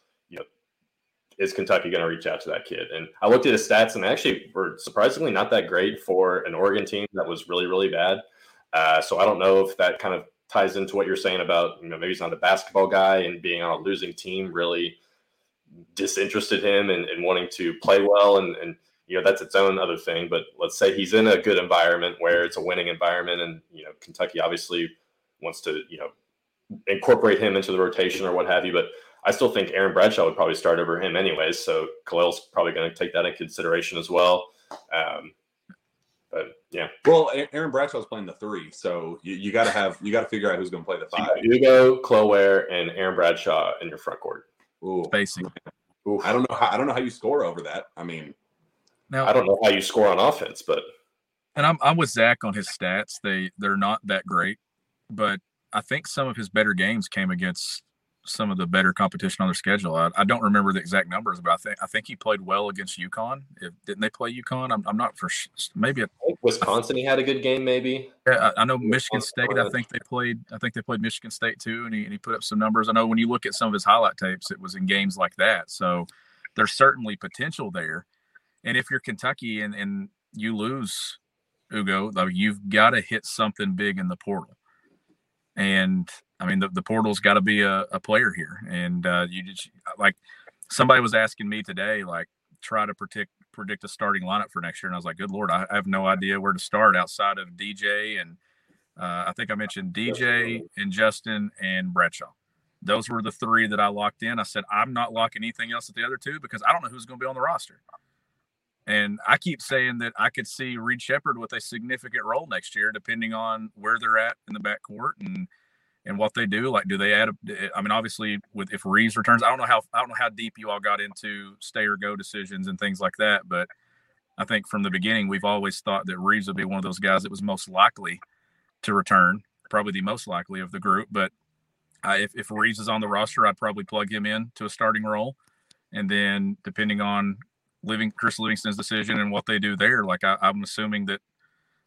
is Kentucky going to reach out to that kid? And I looked at his stats, and they actually were surprisingly not that great for an Oregon team that was really, really bad. Uh, so I don't know if that kind of ties into what you're saying about you know maybe he's not a basketball guy and being on a losing team really disinterested him and, and wanting to play well and, and you know that's its own other thing but let's say he's in a good environment where it's a winning environment and you know kentucky obviously wants to you know incorporate him into the rotation or what have you but I still think Aaron Bradshaw would probably start over him anyways. So Kel'el's probably going to take that in consideration as well. Um, but yeah. Well, Aaron Bradshaw's playing the three, so you, you got to have you got to figure out who's going to play the five. Ugo, Kel'el Ware, and Aaron Bradshaw in your front court. Ooh, spacing. Ooh, I don't know. How, I don't know how you score over that. I mean, now I don't know how you score on offense, but and I'm I'm with Zach on his stats. They they're not that great, but I think some of his better games came against some of the better competition on their schedule. I, I, don't remember the exact numbers, but I think I think he played well against UConn. If, didn't they play UConn? I'm, I'm not for sure. Maybe a, Wisconsin. He had a good game, maybe. Yeah, I, I know Michigan State. I think they played. I think they played Michigan State too, and he, and he put up some numbers. I know when you look at some of his highlight tapes, it was in games like that. So there's certainly potential there. And if you're Kentucky and and you lose Ugo, though, you've got to hit something big in the portal. And I mean, the, the portal's got to be a, a, player here. And uh, you just like somebody was asking me today, like, try to predict predict a starting lineup for next year. And I was like, good Lord, I, I have no idea where to start outside of DJ. And uh, I think I mentioned DJ and Justin and Bradshaw. Those were the three that I locked in. I said, I'm not locking anything else at the other two because I don't know who's going to be on the roster. And I keep saying that I could see Reed Sheppard with a significant role next year, depending on where they're at in the backcourt and and what they do. Like, do they add? A, I mean, obviously, with if Reeves returns, I don't know how I don't know how deep you all got into stay or go decisions and things like that. But I think from the beginning, we've always thought that Reeves would be one of those guys that was most likely to return, probably the most likely of the group. But uh, if if Reeves is on the roster, I'd probably plug him in to a starting role, and then depending on living Chris Livingston's decision and what they do there, like I, I'm assuming that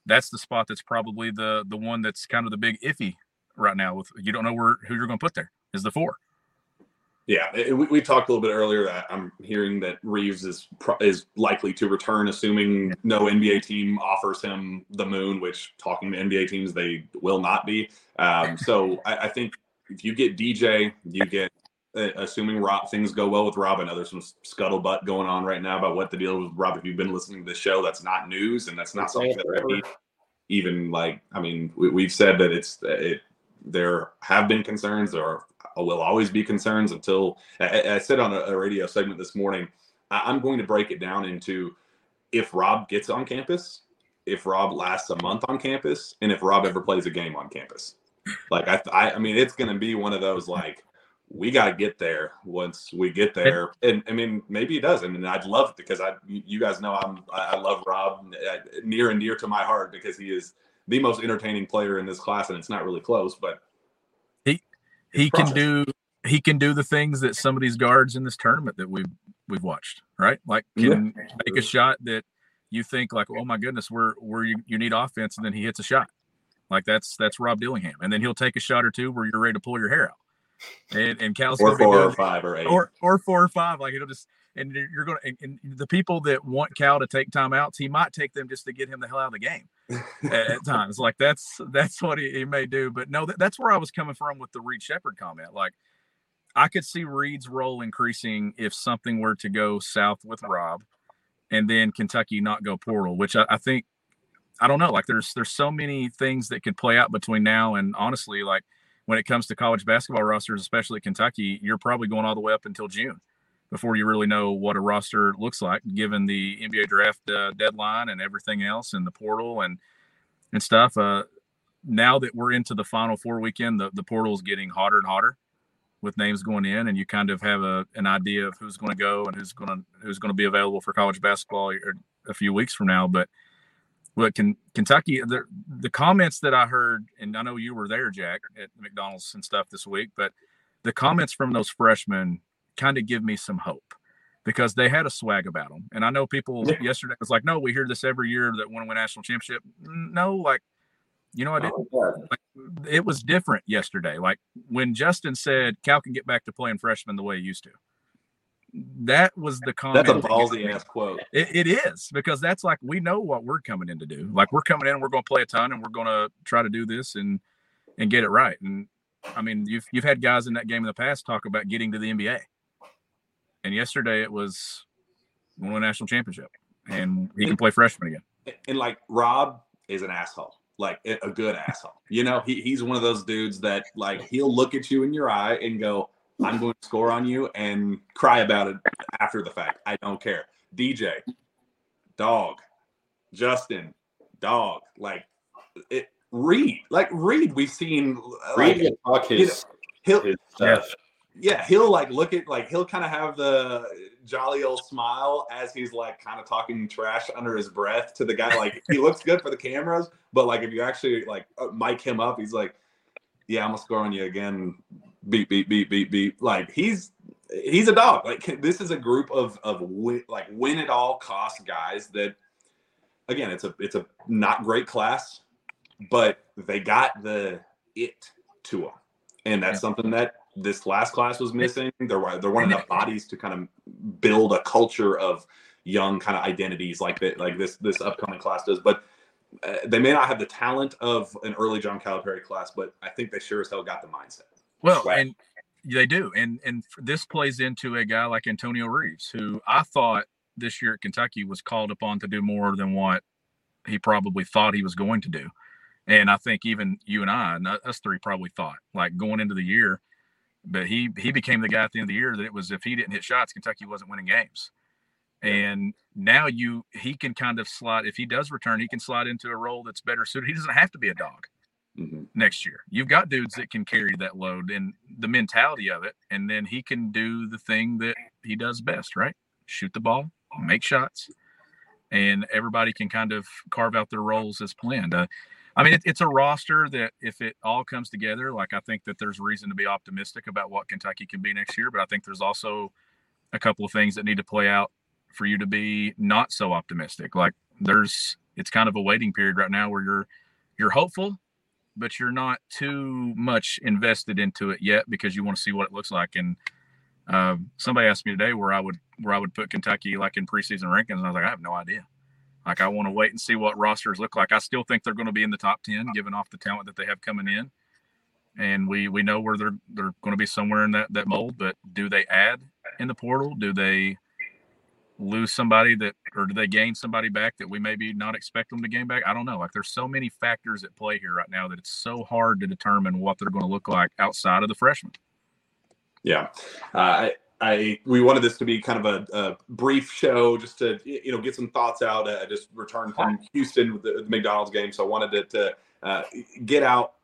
that's the spot that's probably the the one that's kind of the big iffy right now. With you don't know where who you're going to put there is the four. Yeah, it, we, we, talked a little bit earlier that I'm hearing that Reeves is is likely to return, assuming no NBA team offers him the moon. Which talking to NBA teams, they will not be. Um, so I, I, think if you get DJ, you get uh, assuming Rob things go well with Rob. I know there's some scuttlebutt going on right now about what the deal is with Rob. If you've been listening to the show, that's not news, and that's not something that even like. I mean, we, have said that it's it there have been concerns or will always be concerns until I, I said on a, a, radio segment this morning I, am going to break it down into if rob gets on campus if rob lasts a month on campus and if rob ever plays a game on campus. Like i i, I mean it's going to be one of those like we got to get there once we get there. And i mean maybe he does and i'd love it because i you guys know i'm i love rob uh, near and dear to my heart because he is the most entertaining player in this class, and it's not really close. But he he can do he can do the things that some of these guards in this tournament that we've we've watched, right? Like can yeah. make a shot that you think like, oh my goodness, where where you, you need offense, and then he hits a shot. Like that's that's Rob Dillingham, and then he'll take a shot or two where you're ready to pull your hair out. And and Cal's or four doing- or five or eight. or or four or five. Like it'll just and you're you're gonna and, and the people that want Cal to take timeouts, he might take them just to get him the hell out of the game at, at times. Like that's that's what he, he may do. But no, that, that's where I was coming from with the Reed Sheppard comment. Like I could see Reed's role increasing if something were to go south with Rob, and then Kentucky not go portal, which I, I think I don't know. Like there's there's so many things that could play out between now and honestly, like when it comes to college basketball rosters, especially Kentucky, you're probably going all the way up until June before you really know what a roster looks like, given the NBA draft uh, deadline and everything else, and the portal and and stuff. Uh, now that we're into the Final Four weekend, the the portal is getting hotter and hotter with names going in, and you kind of have a an idea of who's going to go and who's going to who's going to be available for college basketball a few weeks from now. But what can Kentucky the, the comments that I heard, and I know you were there, Jack, at McDonald's and stuff this week, but the comments from those freshmen kind of give me some hope because they had a swag about them. And I know people Yeah. yesterday was like, no, we hear this every year that want to win national championship. No, like, you know, I didn't. Oh, like, it was different yesterday. Like when Justin said Cal can get back to playing freshman the way he used to. That was the comment. That's a ballsy ass quote. It, it is because that's like we know what we're coming in to do. Like we're coming in, and we're going to play a ton, and we're going to try to do this and and get it right. And I mean, you've you've had guys in that game in the past talk about getting to the NBA, and yesterday it was won a national championship, and he can play freshman again. and like Rob is an asshole, like a a good asshole. You know, he, he's one of those dudes that like he'll look at you in your eye and go, "I'm going to score on you," and cry about it after the fact. I don't care. DJ, dog, Justin, dog, like it. Reed, like Reed, we've seen. uh, Reed Like, can talk you his, he'll his stuff. yeah, he'll like look at like he'll kind of have the jolly old smile as he's like kind of talking trash under his breath to the guy. Like he looks good for the cameras, but like if you actually like uh, mic him up, he's like, "Yeah, I'm gonna score on you again." Beep beep beep beep beep. Like he's he's a dog. Like this is a group of of win, like win at all cost guys that. Again, it's a it's a not great class, but they got the it to them, and that's Yeah. something that this last class was missing. There were there weren't enough bodies to kind of build a culture of young kind of identities like that like this this upcoming class does. But uh, they may not have the talent of an early John Calipari class, but I think they sure as hell got the mindset. Well, Swag. and they do, and and this plays into a guy like Antonio Reeves, who I thought this year at Kentucky was called upon to do more than what he probably thought he was going to do. And I think even you and I, and us three, probably thought like going into the year, but he he became the guy at the end of the year that it was if he didn't hit shots, Kentucky wasn't winning games. And now you he can kind of slide if he does return, he can slide into a role that's better suited. He doesn't have to be a dog Mhm. next year. You've got dudes that can carry that load and the mentality of it, and then he can do the thing that he does best, right? Shoot the ball, make shots, and everybody can kind of carve out their roles as planned. Uh, I mean, it, it's a roster that if it all comes together, like I think that there's reason to be optimistic about what Kentucky can be next year, but I think there's also a couple of things that need to play out for you to be not so optimistic. Like there's, it's kind of a waiting period right now where you're you're hopeful but you're not too much invested into it yet because you want to see what it looks like. And uh, somebody asked me today where I would where I would put Kentucky like in preseason rankings, and I was like, I have no idea. Like I want to wait and see what rosters look like. I still think they're going to be in the top ten, given off the talent that they have coming in, and we we know where they're they're going to be somewhere in that that mold. But do they add in the portal? Do they lose somebody that or do they gain somebody back that we maybe not expect them to gain back? I don't know. Like there's so many factors at play here right now that it's so hard to determine what they're going to look like outside of the freshmen. Yeah, uh, I we wanted this to be kind of a, a brief show just to you know get some thoughts out. I just returned from Houston with the, the McDonald's game, so I wanted it to uh, get out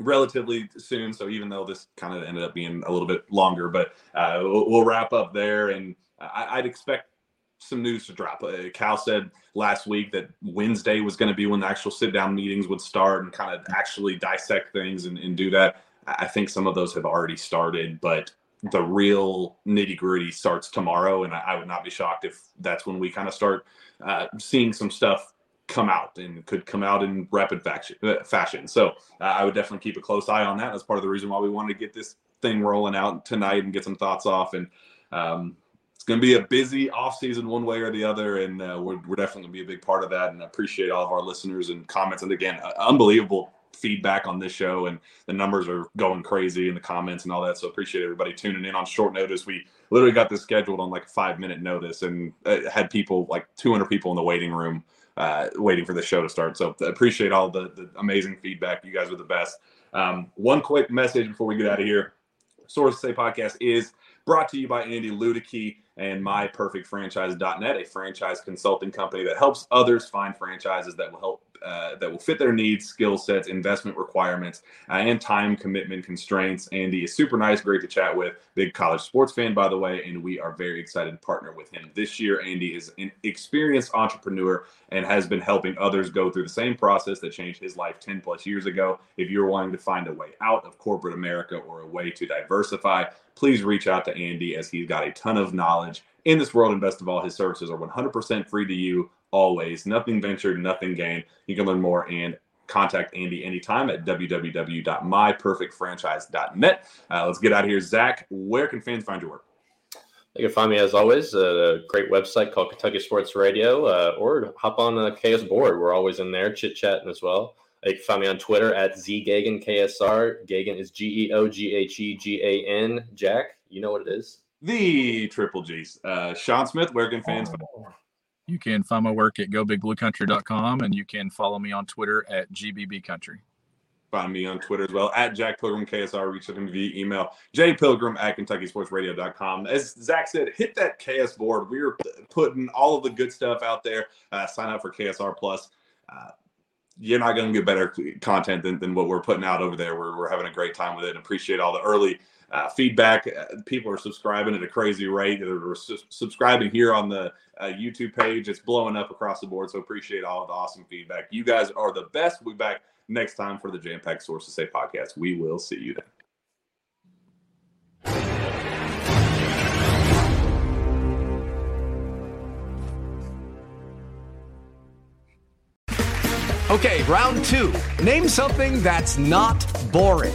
relatively soon. So even though this kind of ended up being a little bit longer, but uh, we'll, we'll wrap up there, and I, I'd expect some news to drop. Uh, Cal said last week that Wednesday was going to be when the actual sit down meetings would start and kind of actually dissect things and, and do that. I think some of those have already started, but the real nitty gritty starts tomorrow. And I, I would not be shocked if that's when we kind of start uh, seeing some stuff come out and could come out in rapid fashion. So uh, I would definitely keep a close eye on that. That's part of the reason why we wanted to get this thing rolling out tonight and get some thoughts off. And um, it's going to be a busy off season one way or the other, and uh, we're, we're definitely going to be a big part of that. And I appreciate all of our listeners and comments. And again, uh, unbelievable feedback on this show, and the numbers are going crazy in the comments and all that. So appreciate everybody tuning in on short notice. We literally got this scheduled on like a five minute notice, and uh, had people like 200 people in the waiting room. Uh, waiting for the show to start. So appreciate all the, the amazing feedback. You guys are the best. Um, one quick message before we get out of here. Source Say podcast is brought to you by Andy Ludicky and myperfectfranchise.net, a franchise consulting company that helps others find franchises that will help uh, that will fit their needs, skill sets, investment requirements, uh, and time commitment constraints. Andy is super nice, great to chat with. Big college sports fan, by the way, and we are very excited to partner with him this year. Andy is an experienced entrepreneur and has been helping others go through the same process that changed his life 10 plus years ago. If you're wanting to find a way out of corporate America or a way to diversify, please reach out to Andy as he's got a ton of knowledge in this world. And best of all, his services are 100% free to you always. Nothing ventured, nothing gained. You can learn more and contact Andy anytime at www.myperfectfranchise.net. Uh, let's get out of here. Zach, where can fans find your work? You can find me as always at a great website called Kentucky Sports Radio, uh, or hop on the KS board. We're always in there chit chatting as well. You can find me on Twitter at ZGeoghegan Geoghegan is G E O G H E G A N. Jack, you know what it is? The triple G's. Uh, Sean Smith, where can fans find You can find my work at gobigbluecountry.com and you can follow me on Twitter at GBBCountry. Find me on Twitter as well at Jack Pilgrim KSR. Reach out to me via email, jpilgrim at KentuckySportsRadio.com. As Zach said, hit that KS board. We're putting all of the good stuff out there. Uh, sign up for KSR Plus. Uh, you're not going to get better content than, than what we're putting out over there. We're, we're having a great time with it and appreciate all the early uh, feedback. Uh, people are subscribing at a crazy rate. They're su- subscribing here on the uh, YouTube page. It's blowing up across the board. So appreciate all the awesome feedback. You guys are the best. We'll be back next time for the Jam Pack Sources Say podcast. We will see you then. Okay, round two. Name something that's not boring.